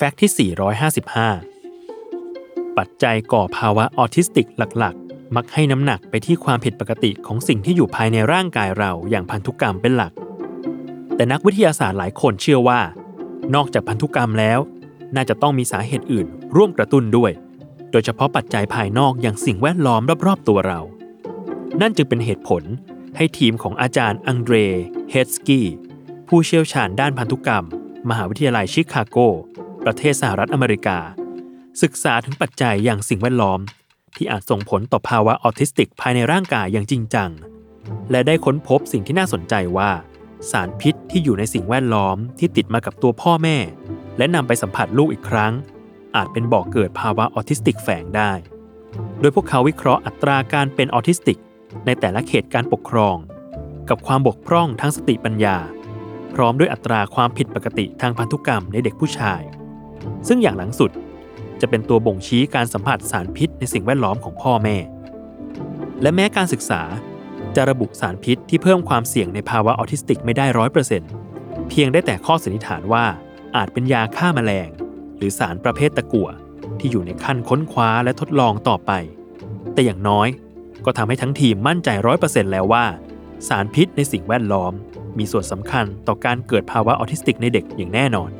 แฟกต์ที่ 455 ปัจจัยก่อภาวะออทิสติกหลักๆ มักให้น้ำหนักไปที่ความผิดปกติของสิ่งที่อยู่ภายในร่างกายเราอย่างพันธุกรรมเป็นหลัก แต่นักวิทยาศาสตร์หลายคนเชื่อว่า นอกจากพันธุกรรมแล้ว น่าจะต้องมีสาเหตุอื่น ร่วมกระตุ้นด้วย โดยเฉพาะปัจจัยภายนอกอย่างสิ่งแวดล้อมรอบๆตัวเรา นั่นจึงเป็นเหตุผลให้ทีมของอาจารย์อังเดรเฮดสกี้ผู้เชี่ยวชาญด้านพันธุกรรม มหาวิทยาลัยชิคาโก ประเทศสหรัฐอเมริกา ศึกษาถึงปัจจัยอย่างสิ่งแวดล้อม ที่อาจส่งผลต่อภาวะออทิสติกภายในร่างกายอย่างจริงจัง และได้ค้นพบสิ่งที่น่าสนใจว่า สารพิษที่อยู่ในสิ่งแวดล้อมที่ติดมากับตัวพ่อแม่ และนำไปสัมผัสลูกอีกครั้ง อาจเป็นบ่อเกิดภาวะออทิสติกแฝงได้ โดยพวกเขาวิเคราะห์อัตราการเป็นออทิสติก ในแต่ละเขตการปกครอง กับความบกพร่องทางสติปัญญาพร้อมด้วยอัตราความผิดปกติทางพันธุกรรมในเด็กผู้ชาย ซึ่งอย่างหลังสุดจะเป็นตัวบ่งชี้การสัมผัสสารพิษในสิ่งแวดล้อมของพ่อแม่ และแม้การศึกษาจะระบุสารพิษที่เพิ่มความเสี่ยงในภาวะออทิสติกไม่ได้ร้อยเปอร์เซ็นต์เพียงได้แต่ข้อสันนิษฐานว่าอาจเป็นยาฆ่าแมลง หรือสารประเภทตะกั่วที่อยู่ในขั้นค้นคว้าและทดลองต่อไป แต่อย่างน้อยก็ทำให้ทั้งทีมมั่นใจร้อยเปอร์เซ็นต์แล้วว่า สารพิษในสิ่งแวดล้อม มีส่วนสำคัญต่อการเกิดภาวะออทิสติกในเด็กอย่างแน่นอน